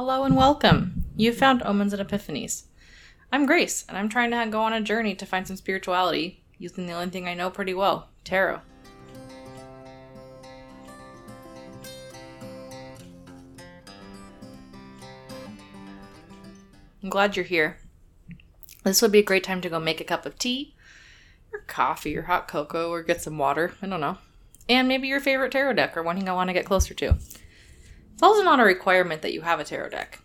Hello and welcome. You've found Omens and Epiphanies. I'm Grace, and I'm trying to go on a journey to find some spirituality using the only thing I know pretty well tarot. I'm glad you're here. This would be a great time to go make a cup of tea, or coffee, or hot cocoa, or get some water. I don't know. And maybe your favorite tarot deck, or one you want to get closer to. It's also not a requirement that you have a tarot deck.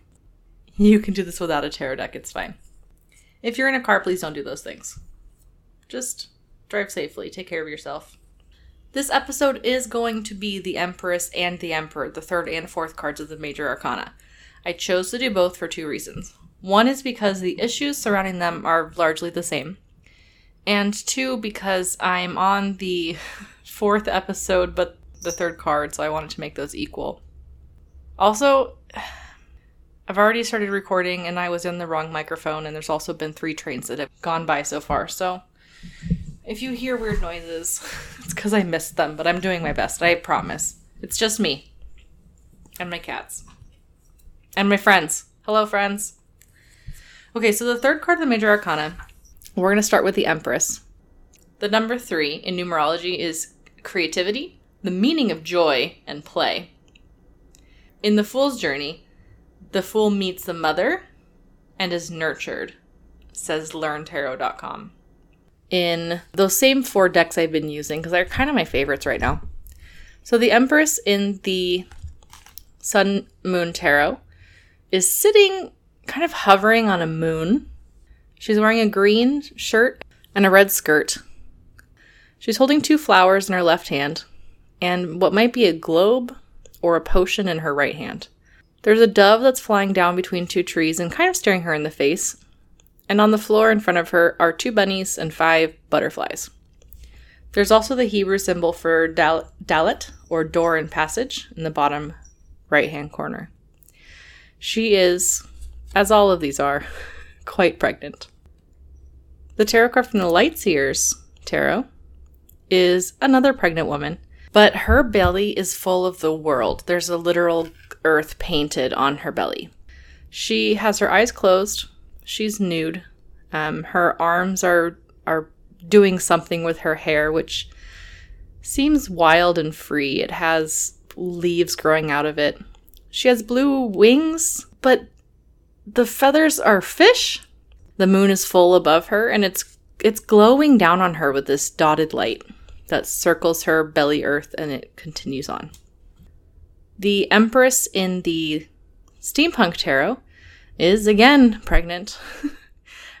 You can do this without a tarot deck, it's fine. If you're in a car, please don't do those things. Just drive safely, take care of yourself. This episode is going to be the Empress and the Emperor, the third and fourth cards of the Major Arcana. I chose to do both for two reasons. One is because the issues surrounding them are largely the same, and two, because I'm on the fourth episode, but the third card, so I wanted to make those equal. Also, I've already started recording and I was in the wrong microphone, and there's also been three trains that have gone by so far, so if you hear weird noises, it's because I missed them, but I'm doing my best, I promise. It's just me. And my cats. And my friends. Hello, friends. Okay, so the third card of the Major Arcana, we're going to start with the Empress. The number three in numerology is creativity, the meaning of joy, and play. In the Fool's Journey, the Fool meets the Mother and is nurtured, says learntarot.com. In those same four decks I've been using, because they're kind of my favorites right now. So the Empress in the Sun Moon Tarot is sitting kind of hovering on a moon. She's wearing a green shirt and a red skirt. She's holding two flowers in her left hand and what might be a globe or a potion in her right hand. There's a dove that's flying down between two trees and kind of staring her in the face. And on the floor in front of her are two bunnies and five butterflies. There's also the Hebrew symbol for dal- dalet, or door and passage, in the bottom right hand corner. She is as all of these are, quite pregnant. The tarot card from the Lightseers Tarot is another pregnant woman, but her belly is full of the world. There's a literal earth painted on her belly. She has her eyes closed. She's nude. Um, her arms are are doing something with her hair, which seems wild and free. It has leaves growing out of it. She has blue wings, but the feathers are fish. The moon is full above her and it's it's glowing down on her with this dotted light that circles her belly earth and it continues on. The Empress in the Steampunk Tarot is again pregnant.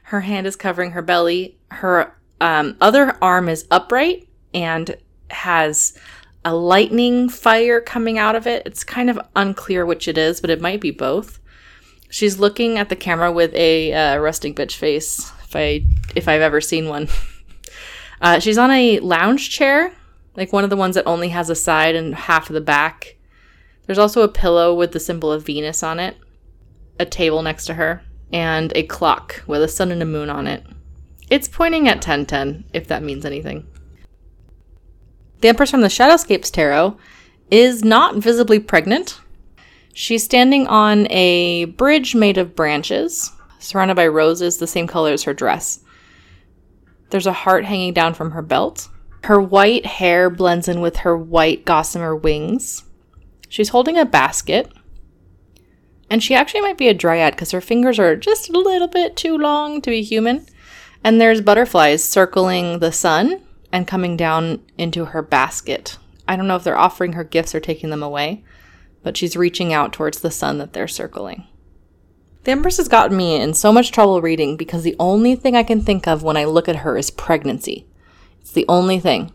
her hand is covering her belly. Her um, other arm is upright and has a lightning fire coming out of it. It's kind of unclear which it is, but it might be both. She's looking at the camera with a uh, rusting bitch face, if I if I've ever seen one. Uh, she's on a lounge chair, like one of the ones that only has a side and half of the back. There's also a pillow with the symbol of Venus on it, a table next to her, and a clock with a sun and a moon on it. It's pointing at 1010, if that means anything. The Empress from the Shadowscapes Tarot is not visibly pregnant. She's standing on a bridge made of branches, surrounded by roses the same color as her dress. There's a heart hanging down from her belt. Her white hair blends in with her white gossamer wings. She's holding a basket. And she actually might be a dryad because her fingers are just a little bit too long to be human. And there's butterflies circling the sun and coming down into her basket. I don't know if they're offering her gifts or taking them away but she's reaching out towards the sun that they're circling. The Empress has gotten me in so much trouble reading because the only thing I can think of when I look at her is pregnancy. It's the only thing.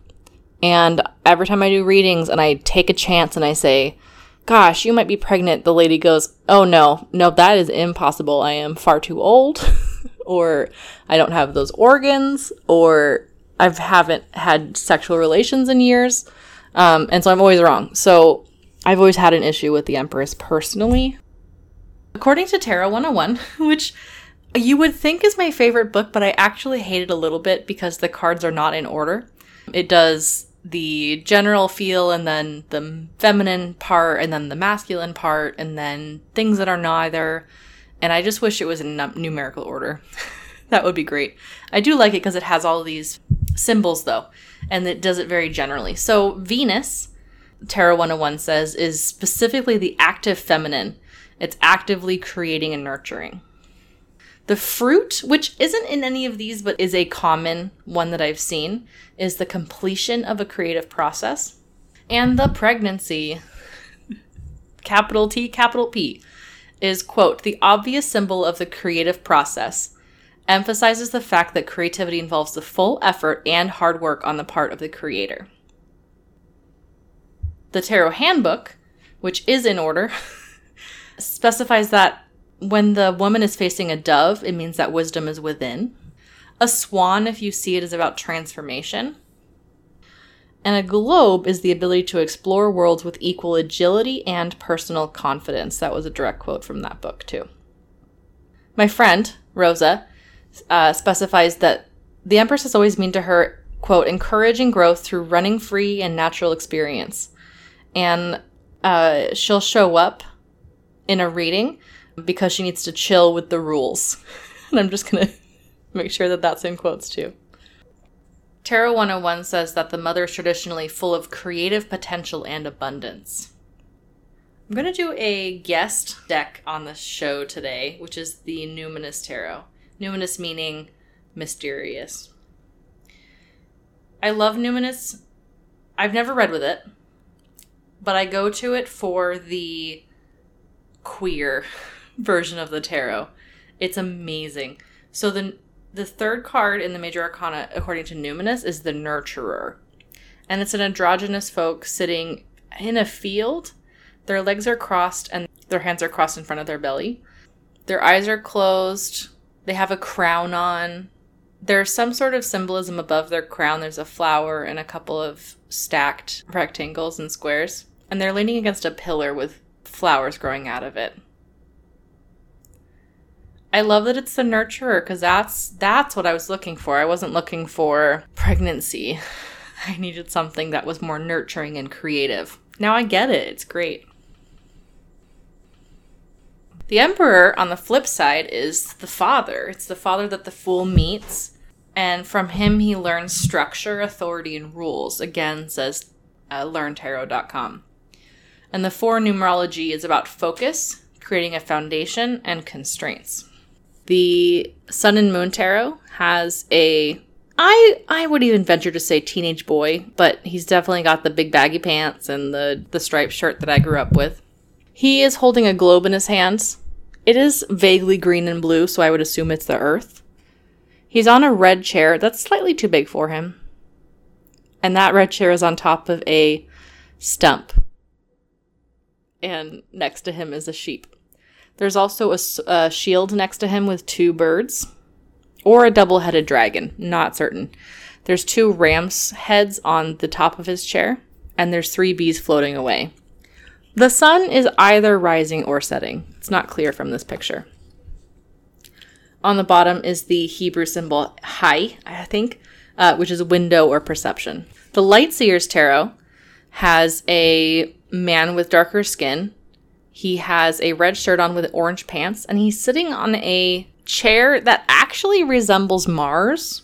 And every time I do readings and I take a chance and I say, Gosh, you might be pregnant, the lady goes, Oh no, no, that is impossible. I am far too old, or I don't have those organs, or I haven't had sexual relations in years. Um, and so I'm always wrong. So I've always had an issue with the Empress personally. According to Tarot 101, which you would think is my favorite book, but I actually hate it a little bit because the cards are not in order. It does the general feel and then the feminine part and then the masculine part and then things that are neither. And I just wish it was in num- numerical order. that would be great. I do like it because it has all these symbols though, and it does it very generally. So Venus, Tarot 101 says, is specifically the active feminine. It's actively creating and nurturing. The fruit, which isn't in any of these but is a common one that I've seen, is the completion of a creative process. And the pregnancy, capital T, capital P, is, quote, the obvious symbol of the creative process, emphasizes the fact that creativity involves the full effort and hard work on the part of the creator. The Tarot Handbook, which is in order, specifies that when the woman is facing a dove, it means that wisdom is within. A swan, if you see it, is about transformation. And a globe is the ability to explore worlds with equal agility and personal confidence. That was a direct quote from that book, too. My friend, Rosa, uh, specifies that the Empress has always mean to her, quote, encouraging growth through running free and natural experience. And uh, she'll show up in a reading because she needs to chill with the rules. and I'm just going to make sure that that's in quotes too. Tarot 101 says that the mother is traditionally full of creative potential and abundance. I'm going to do a guest deck on the show today, which is the Numinous Tarot. Numinous meaning mysterious. I love Numinous. I've never read with it, but I go to it for the queer version of the tarot. It's amazing. So the the third card in the major arcana according to Numinous is the nurturer. And it's an androgynous folk sitting in a field. Their legs are crossed and their hands are crossed in front of their belly. Their eyes are closed. They have a crown on. There's some sort of symbolism above their crown. There's a flower and a couple of stacked rectangles and squares. And they're leaning against a pillar with flowers growing out of it. I love that it's the nurturer because that's that's what I was looking for. I wasn't looking for pregnancy. I needed something that was more nurturing and creative. Now I get it. It's great. The emperor on the flip side is the father. It's the father that the fool meets and from him he learns structure, authority and rules. Again says uh, learntarot.com. And the four numerology is about focus, creating a foundation and constraints. The Sun and Moon Tarot has a I I would even venture to say teenage boy, but he's definitely got the big baggy pants and the the striped shirt that I grew up with. He is holding a globe in his hands. It is vaguely green and blue, so I would assume it's the earth. He's on a red chair that's slightly too big for him. And that red chair is on top of a stump. And next to him is a sheep. There's also a, a shield next to him with two birds, or a double headed dragon, not certain. There's two ram's heads on the top of his chair, and there's three bees floating away. The sun is either rising or setting. It's not clear from this picture. On the bottom is the Hebrew symbol Hai, I think, uh, which is window or perception. The Lightseer's Tarot has a man with darker skin he has a red shirt on with orange pants, and he's sitting on a chair that actually resembles Mars.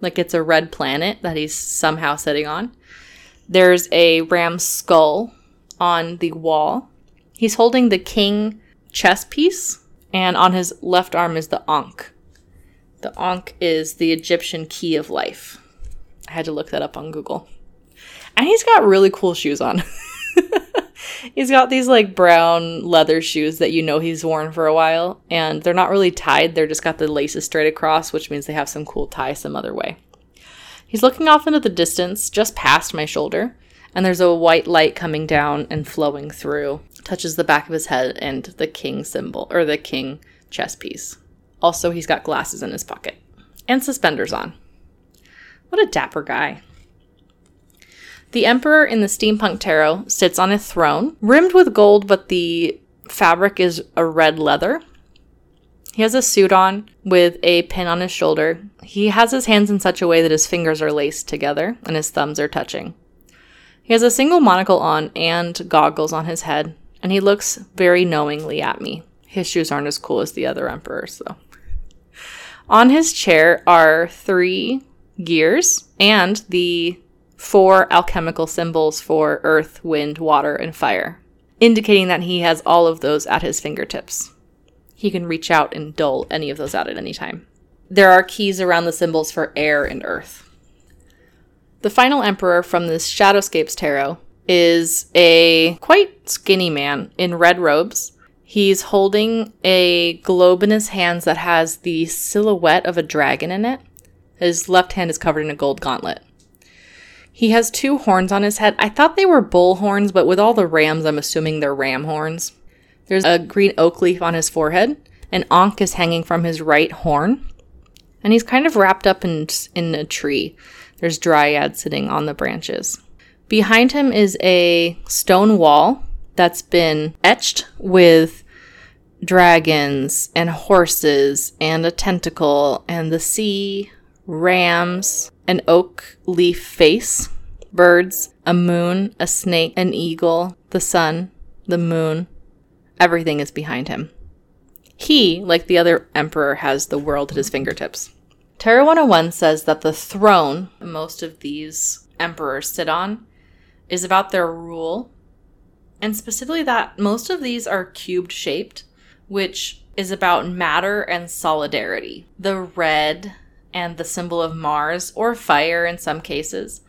Like it's a red planet that he's somehow sitting on. There's a ram skull on the wall. He's holding the king chess piece, and on his left arm is the Ankh. The Ankh is the Egyptian key of life. I had to look that up on Google. And he's got really cool shoes on. he's got these like brown leather shoes that you know he's worn for a while, and they're not really tied. They're just got the laces straight across, which means they have some cool tie some other way. He's looking off into the distance, just past my shoulder, and there's a white light coming down and flowing through. Touches the back of his head and the king symbol, or the king chess piece. Also, he's got glasses in his pocket and suspenders on. What a dapper guy. The Emperor in the Steampunk Tarot sits on a throne, rimmed with gold, but the fabric is a red leather. He has a suit on with a pin on his shoulder. He has his hands in such a way that his fingers are laced together and his thumbs are touching. He has a single monocle on and goggles on his head, and he looks very knowingly at me. His shoes aren't as cool as the other emperors, though. On his chair are three gears and the four alchemical symbols for earth, wind, water, and fire, indicating that he has all of those at his fingertips. He can reach out and dull any of those out at any time. There are keys around the symbols for air and earth. The final emperor from this Shadowscapes tarot is a quite skinny man in red robes. He's holding a globe in his hands that has the silhouette of a dragon in it. His left hand is covered in a gold gauntlet. He has two horns on his head. I thought they were bull horns, but with all the rams, I'm assuming they're ram horns. There's a green oak leaf on his forehead. An ankh is hanging from his right horn. And he's kind of wrapped up in, in a tree. There's dryads sitting on the branches. Behind him is a stone wall that's been etched with dragons and horses and a tentacle and the sea, rams, an oak leaf face, birds, a moon, a snake, an eagle, the sun, the moon. Everything is behind him. He, like the other emperor, has the world at his fingertips. Tarot 101 says that the throne most of these emperors sit on is about their rule, and specifically that most of these are cubed shaped, which is about matter and solidarity. The red and the symbol of Mars, or fire in some cases,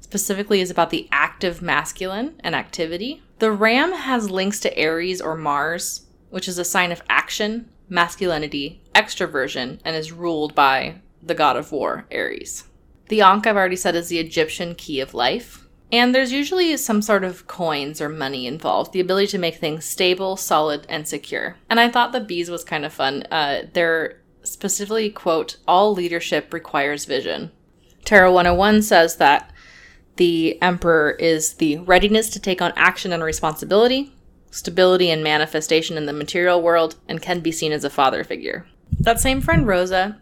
specifically is about the active masculine and activity. The ram has links to Aries or Mars, which is a sign of action, masculinity, extroversion, and is ruled by the god of war, Ares. The Ankh, I've already said, is the Egyptian key of life. And there's usually some sort of coins or money involved, the ability to make things stable, solid, and secure. And I thought the bees was kind of fun. Uh, they're specifically, quote, all leadership requires vision. Tarot 101 says that the emperor is the readiness to take on action and responsibility, stability and manifestation in the material world, and can be seen as a father figure. That same friend Rosa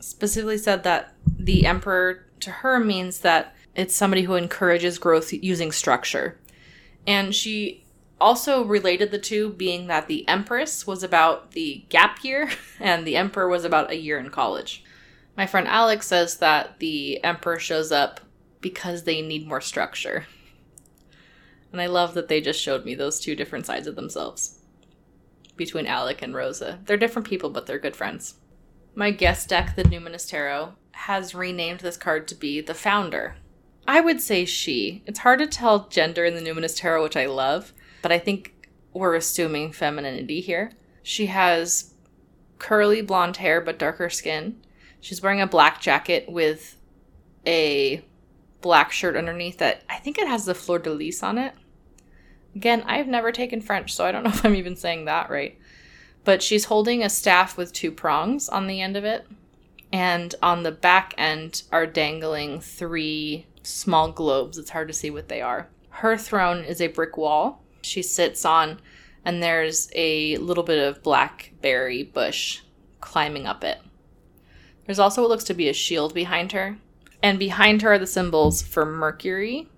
specifically said that the emperor to her means that it's somebody who encourages growth using structure. And she also related the two, being that the empress was about the gap year and the emperor was about a year in college. My friend Alex says that the emperor shows up because they need more structure. And I love that they just showed me those two different sides of themselves between Alex and Rosa. They're different people, but they're good friends. My guest deck, the Numinous Tarot, has renamed this card to be the Founder. I would say she. It's hard to tell gender in the Numinous Tarot, which I love, but I think we're assuming femininity here. She has curly blonde hair but darker skin. She's wearing a black jacket with a black shirt underneath that I think it has the fleur de lis on it. Again, I've never taken French, so I don't know if I'm even saying that right but she's holding a staff with two prongs on the end of it. And on the back end are dangling three small globes. It's hard to see what they are. Her throne is a brick wall she sits on, and there's a little bit of blackberry bush climbing up it. There's also what looks to be a shield behind her. And behind her are the symbols for Mercury,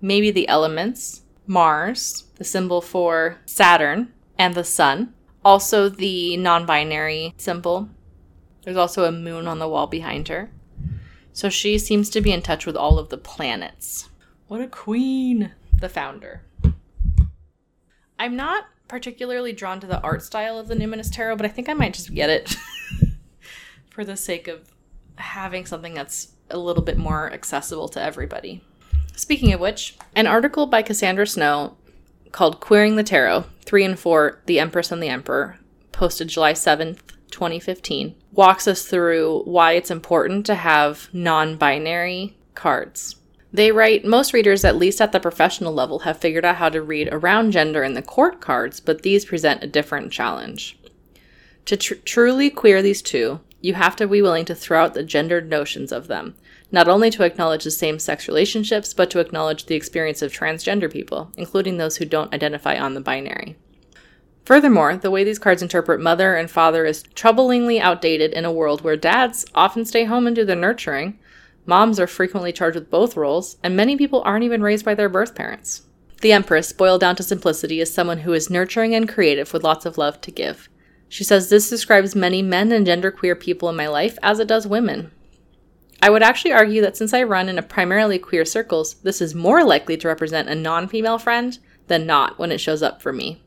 maybe the elements, Mars, the symbol for Saturn, and the Sun. Also, the non binary symbol. There's also a moon on the wall behind her. So she seems to be in touch with all of the planets. What a queen! The founder. I'm not particularly drawn to the art style of the Numinous Tarot, but I think I might just get it for the sake of having something that's a little bit more accessible to everybody. Speaking of which, an article by Cassandra Snow called Queering the Tarot 3 and 4 The Empress and the Emperor, posted July 7th, 2015, walks us through why it's important to have non binary cards. They write most readers, at least at the professional level, have figured out how to read around gender in the court cards, but these present a different challenge. To tr- truly queer these two, you have to be willing to throw out the gendered notions of them, not only to acknowledge the same sex relationships, but to acknowledge the experience of transgender people, including those who don't identify on the binary. Furthermore, the way these cards interpret mother and father is troublingly outdated in a world where dads often stay home and do the nurturing, Moms are frequently charged with both roles, and many people aren't even raised by their birth parents. The Empress, boiled down to simplicity, is someone who is nurturing and creative with lots of love to give. She says this describes many men and genderqueer people in my life as it does women. I would actually argue that since I run in a primarily queer circles, this is more likely to represent a non female friend than not when it shows up for me.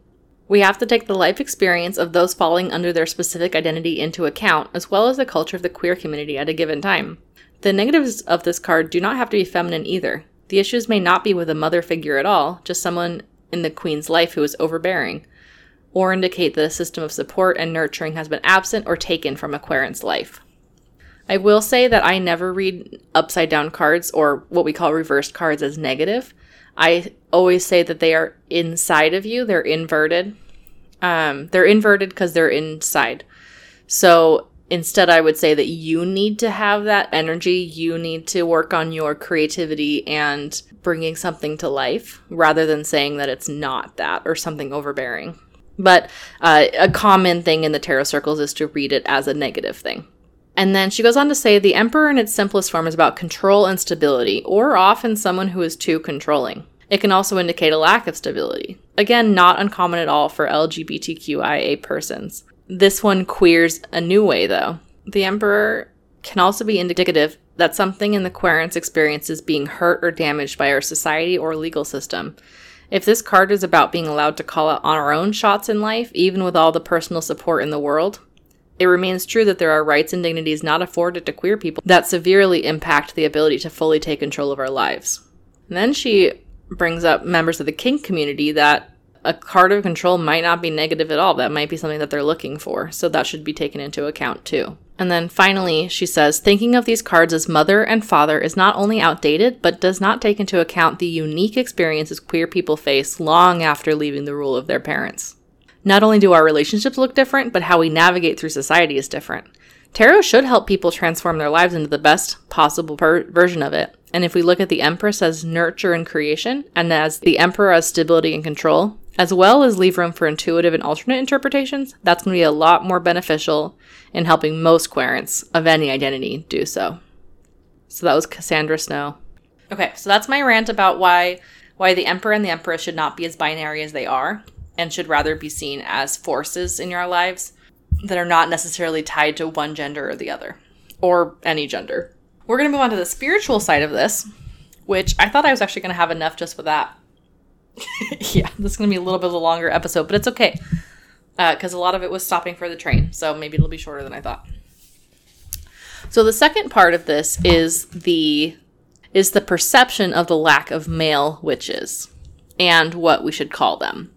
We have to take the life experience of those falling under their specific identity into account, as well as the culture of the queer community at a given time. The negatives of this card do not have to be feminine either. The issues may not be with a mother figure at all, just someone in the queen's life who is overbearing, or indicate that a system of support and nurturing has been absent or taken from a querent's life. I will say that I never read upside down cards or what we call reversed cards as negative. I always say that they are inside of you, they're inverted. Um, they're inverted because they're inside. So Instead, I would say that you need to have that energy. You need to work on your creativity and bringing something to life rather than saying that it's not that or something overbearing. But uh, a common thing in the tarot circles is to read it as a negative thing. And then she goes on to say the emperor in its simplest form is about control and stability, or often someone who is too controlling. It can also indicate a lack of stability. Again, not uncommon at all for LGBTQIA persons. This one queers a new way, though. The Emperor can also be indicative that something in the querent's experience is being hurt or damaged by our society or legal system. If this card is about being allowed to call out on our own shots in life, even with all the personal support in the world, it remains true that there are rights and dignities not afforded to queer people that severely impact the ability to fully take control of our lives. And then she brings up members of the kink community that a card of control might not be negative at all. That might be something that they're looking for. So that should be taken into account too. And then finally, she says, thinking of these cards as mother and father is not only outdated, but does not take into account the unique experiences queer people face long after leaving the rule of their parents. Not only do our relationships look different, but how we navigate through society is different. Tarot should help people transform their lives into the best possible per- version of it. And if we look at the Empress as nurture and creation, and as the Emperor as stability and control, as well as leave room for intuitive and alternate interpretations, that's going to be a lot more beneficial in helping most querents of any identity do so. So that was Cassandra Snow. Okay, so that's my rant about why why the emperor and the empress should not be as binary as they are and should rather be seen as forces in your lives that are not necessarily tied to one gender or the other or any gender. We're going to move on to the spiritual side of this, which I thought I was actually going to have enough just with that yeah, this is going to be a little bit of a longer episode, but it's okay. Because uh, a lot of it was stopping for the train. So maybe it'll be shorter than I thought. So the second part of this is the is the perception of the lack of male witches and what we should call them.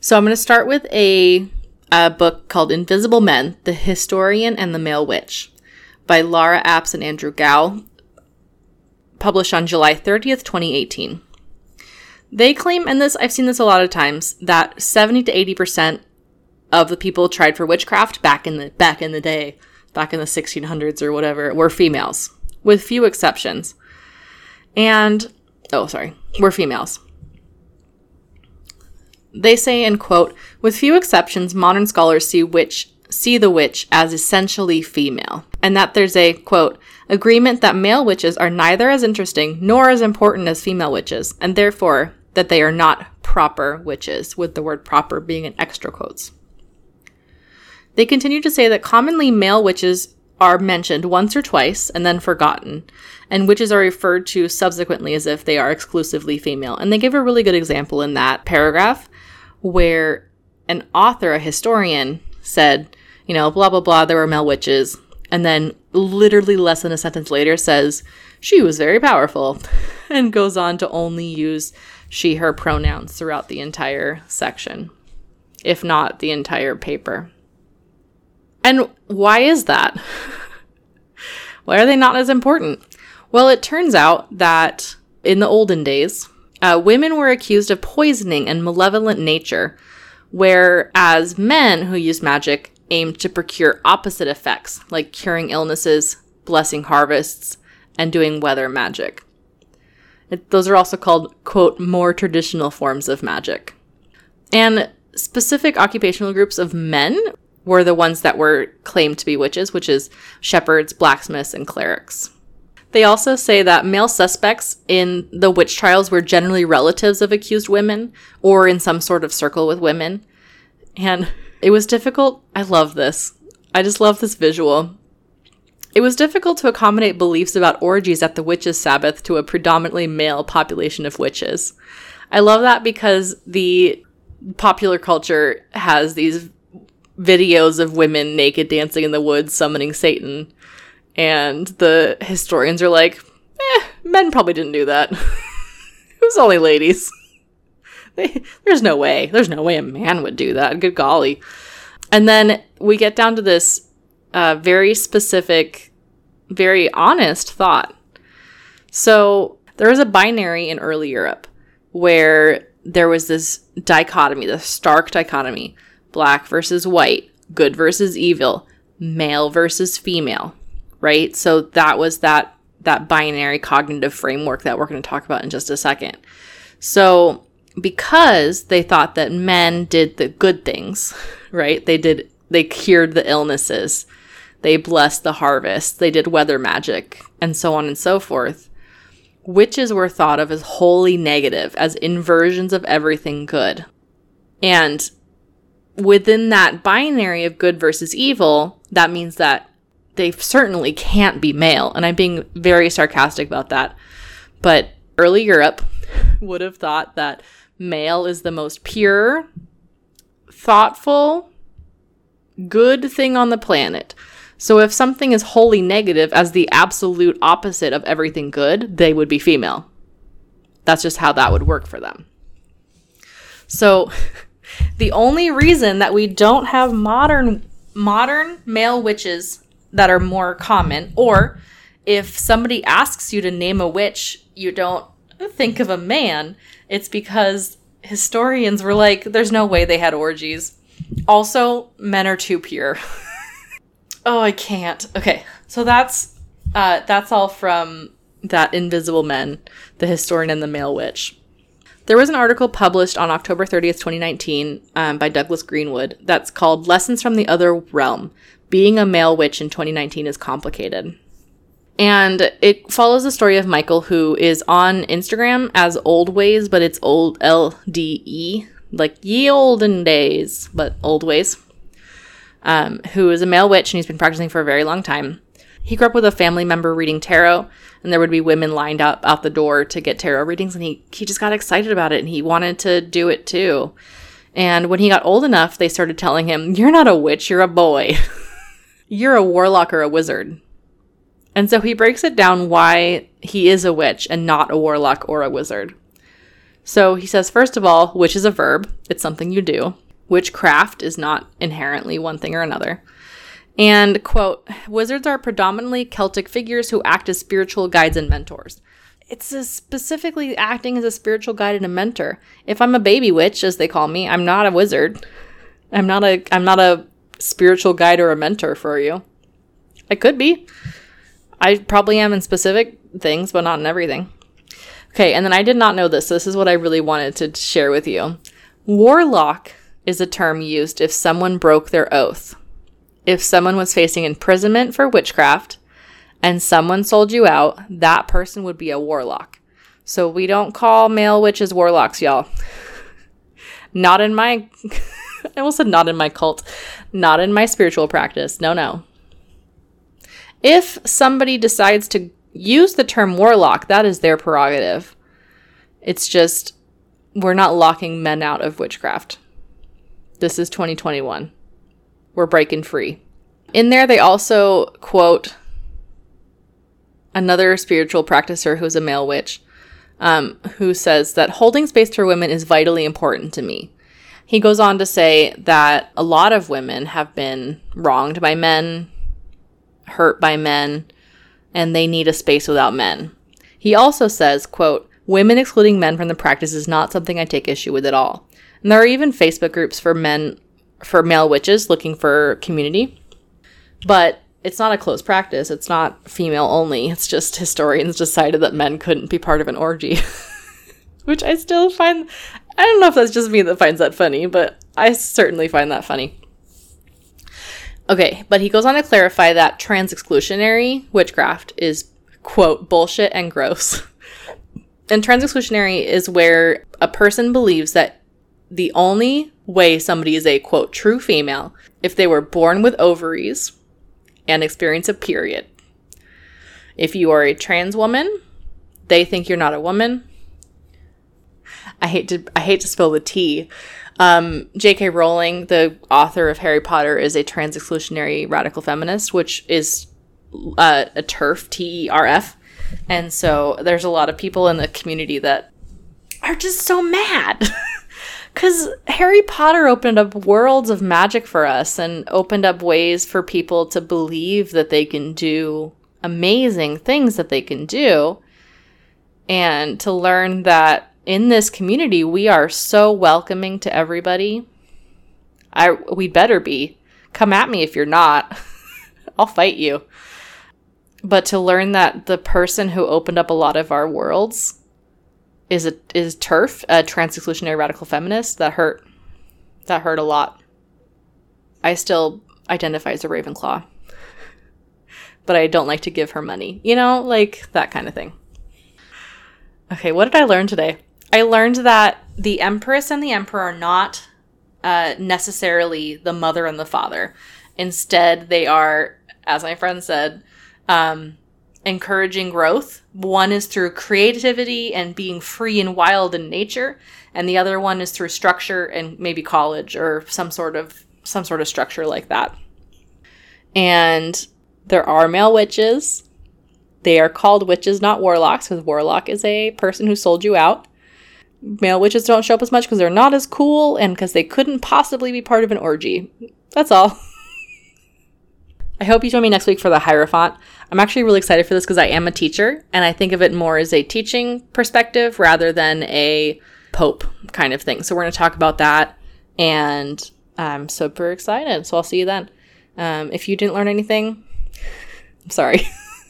So I'm going to start with a, a book called Invisible Men: The Historian and the Male Witch by Laura Apps and Andrew Gow, published on July 30th, 2018. They claim, and this I've seen this a lot of times, that 70 to 80% of the people tried for witchcraft back in the back in the day, back in the 1600s or whatever, were females, with few exceptions. And oh, sorry, were females. They say in quote, with few exceptions, modern scholars see witch see the witch as essentially female, and that there's a quote, agreement that male witches are neither as interesting nor as important as female witches, and therefore that they are not proper witches, with the word proper being in extra quotes. They continue to say that commonly male witches are mentioned once or twice and then forgotten, and witches are referred to subsequently as if they are exclusively female. And they give a really good example in that paragraph where an author, a historian, said, you know, blah, blah, blah, there were male witches. And then literally less than a sentence later says, she was very powerful, and goes on to only use she, her pronouns throughout the entire section, if not the entire paper. And why is that? why are they not as important? Well, it turns out that in the olden days, uh, women were accused of poisoning and malevolent nature, whereas men who used magic aimed to procure opposite effects, like curing illnesses, blessing harvests, and doing weather magic. Those are also called, quote, more traditional forms of magic. And specific occupational groups of men were the ones that were claimed to be witches, which is shepherds, blacksmiths, and clerics. They also say that male suspects in the witch trials were generally relatives of accused women or in some sort of circle with women. And it was difficult. I love this. I just love this visual. It was difficult to accommodate beliefs about orgies at the witches' Sabbath to a predominantly male population of witches. I love that because the popular culture has these videos of women naked dancing in the woods summoning Satan and the historians are like, eh, men probably didn't do that. it was only ladies. There's no way. There's no way a man would do that. Good golly. And then we get down to this uh, very specific, very honest thought. So there was a binary in early Europe where there was this dichotomy, the stark dichotomy black versus white, good versus evil, male versus female right? So that was that that binary cognitive framework that we're going to talk about in just a second. So because they thought that men did the good things, right? They did they cured the illnesses. They blessed the harvest. They did weather magic and so on and so forth. Witches were thought of as wholly negative, as inversions of everything good. And within that binary of good versus evil, that means that they certainly can't be male. And I'm being very sarcastic about that. But early Europe would have thought that male is the most pure, thoughtful, good thing on the planet. So if something is wholly negative as the absolute opposite of everything good, they would be female. That's just how that would work for them. So the only reason that we don't have modern modern male witches that are more common. Or if somebody asks you to name a witch, you don't think of a man. It's because historians were like, there's no way they had orgies. Also, men are too pure. oh, I can't. Okay, so that's uh, that's all from that Invisible Men, the historian and the male witch. There was an article published on October 30th, 2019, um, by Douglas Greenwood that's called Lessons from the Other Realm being a male witch in 2019 is complicated. And it follows the story of Michael, who is on Instagram as Old Ways, but it's old L D E, like ye olden days, but old ways. Um, who is a male witch and he's been practicing for a very long time. He grew up with a family member reading tarot, and there would be women lined up out the door to get tarot readings, and he he just got excited about it and he wanted to do it too. And when he got old enough, they started telling him, "You're not a witch, you're a boy." you're a warlock or a wizard. And so he breaks it down why he is a witch and not a warlock or a wizard. So he says, first of all, witch is a verb, it's something you do. Witchcraft is not inherently one thing or another. And, quote, wizards are predominantly Celtic figures who act as spiritual guides and mentors. It's specifically acting as a spiritual guide and a mentor. If I'm a baby witch, as they call me, I'm not a wizard. I'm not a I'm not a spiritual guide or a mentor for you. I could be. I probably am in specific things, but not in everything. Okay, and then I did not know this. So this is what I really wanted to share with you. Warlock is a term used if someone broke their oath. If someone was facing imprisonment for witchcraft and someone sold you out, that person would be a warlock. So we don't call male witches warlocks, y'all. not in my I almost said not in my cult, not in my spiritual practice. No, no. If somebody decides to use the term warlock, that is their prerogative. It's just, we're not locking men out of witchcraft. This is 2021. We're breaking free. In there, they also quote another spiritual practicer who's a male witch, um, who says that holding space for women is vitally important to me. He goes on to say that a lot of women have been wronged by men, hurt by men, and they need a space without men. He also says, quote, women excluding men from the practice is not something I take issue with at all. And there are even Facebook groups for men, for male witches looking for community. But it's not a closed practice. It's not female only. It's just historians decided that men couldn't be part of an orgy. Which I still find I don't know if that's just me that finds that funny, but I certainly find that funny. Okay, but he goes on to clarify that trans exclusionary witchcraft is quote, bullshit and gross. And trans-exclusionary is where a person believes that the only way somebody is a quote true female if they were born with ovaries and experience a period. If you are a trans woman, they think you're not a woman. I hate to I hate to spill the tea. Um, J.K. Rowling, the author of Harry Potter, is a trans exclusionary radical feminist, which is uh, a TERF, T E R F. And so there's a lot of people in the community that are just so mad. Because Harry Potter opened up worlds of magic for us and opened up ways for people to believe that they can do amazing things that they can do. And to learn that in this community, we are so welcoming to everybody. I we better be. Come at me if you're not. I'll fight you but to learn that the person who opened up a lot of our worlds is a is TERF, a trans exclusionary radical feminist, that hurt. That hurt a lot. I still identify as a Ravenclaw, but I don't like to give her money. You know, like that kind of thing. Okay, what did I learn today? I learned that the Empress and the Emperor are not uh, necessarily the mother and the father. Instead, they are, as my friend said, um, encouraging growth. One is through creativity and being free and wild in nature, and the other one is through structure and maybe college or some sort of some sort of structure like that. And there are male witches. They are called witches, not warlocks, because warlock is a person who sold you out. Male witches don't show up as much because they're not as cool and because they couldn't possibly be part of an orgy. That's all. I hope you join me next week for the Hierophant. I'm actually really excited for this because I am a teacher and I think of it more as a teaching perspective rather than a pope kind of thing. So we're going to talk about that and I'm super excited. So I'll see you then. Um, if you didn't learn anything, I'm sorry.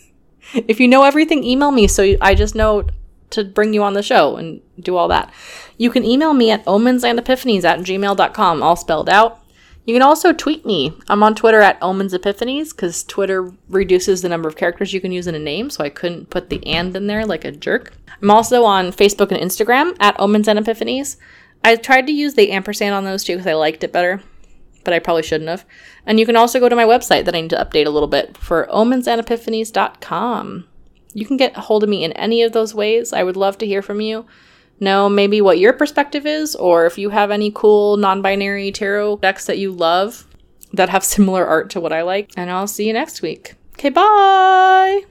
if you know everything, email me so I just know to bring you on the show and do all that. You can email me at omensandepiphanies at gmail.com, all spelled out. You can also tweet me. I'm on Twitter at Omens Epiphanies because Twitter reduces the number of characters you can use in a name, so I couldn't put the and in there like a jerk. I'm also on Facebook and Instagram at Omens and Epiphanies. I tried to use the ampersand on those too because I liked it better, but I probably shouldn't have. And you can also go to my website that I need to update a little bit for omensandepiphanies.com. You can get a hold of me in any of those ways. I would love to hear from you know maybe what your perspective is, or if you have any cool non binary tarot decks that you love that have similar art to what I like. And I'll see you next week. Okay, bye!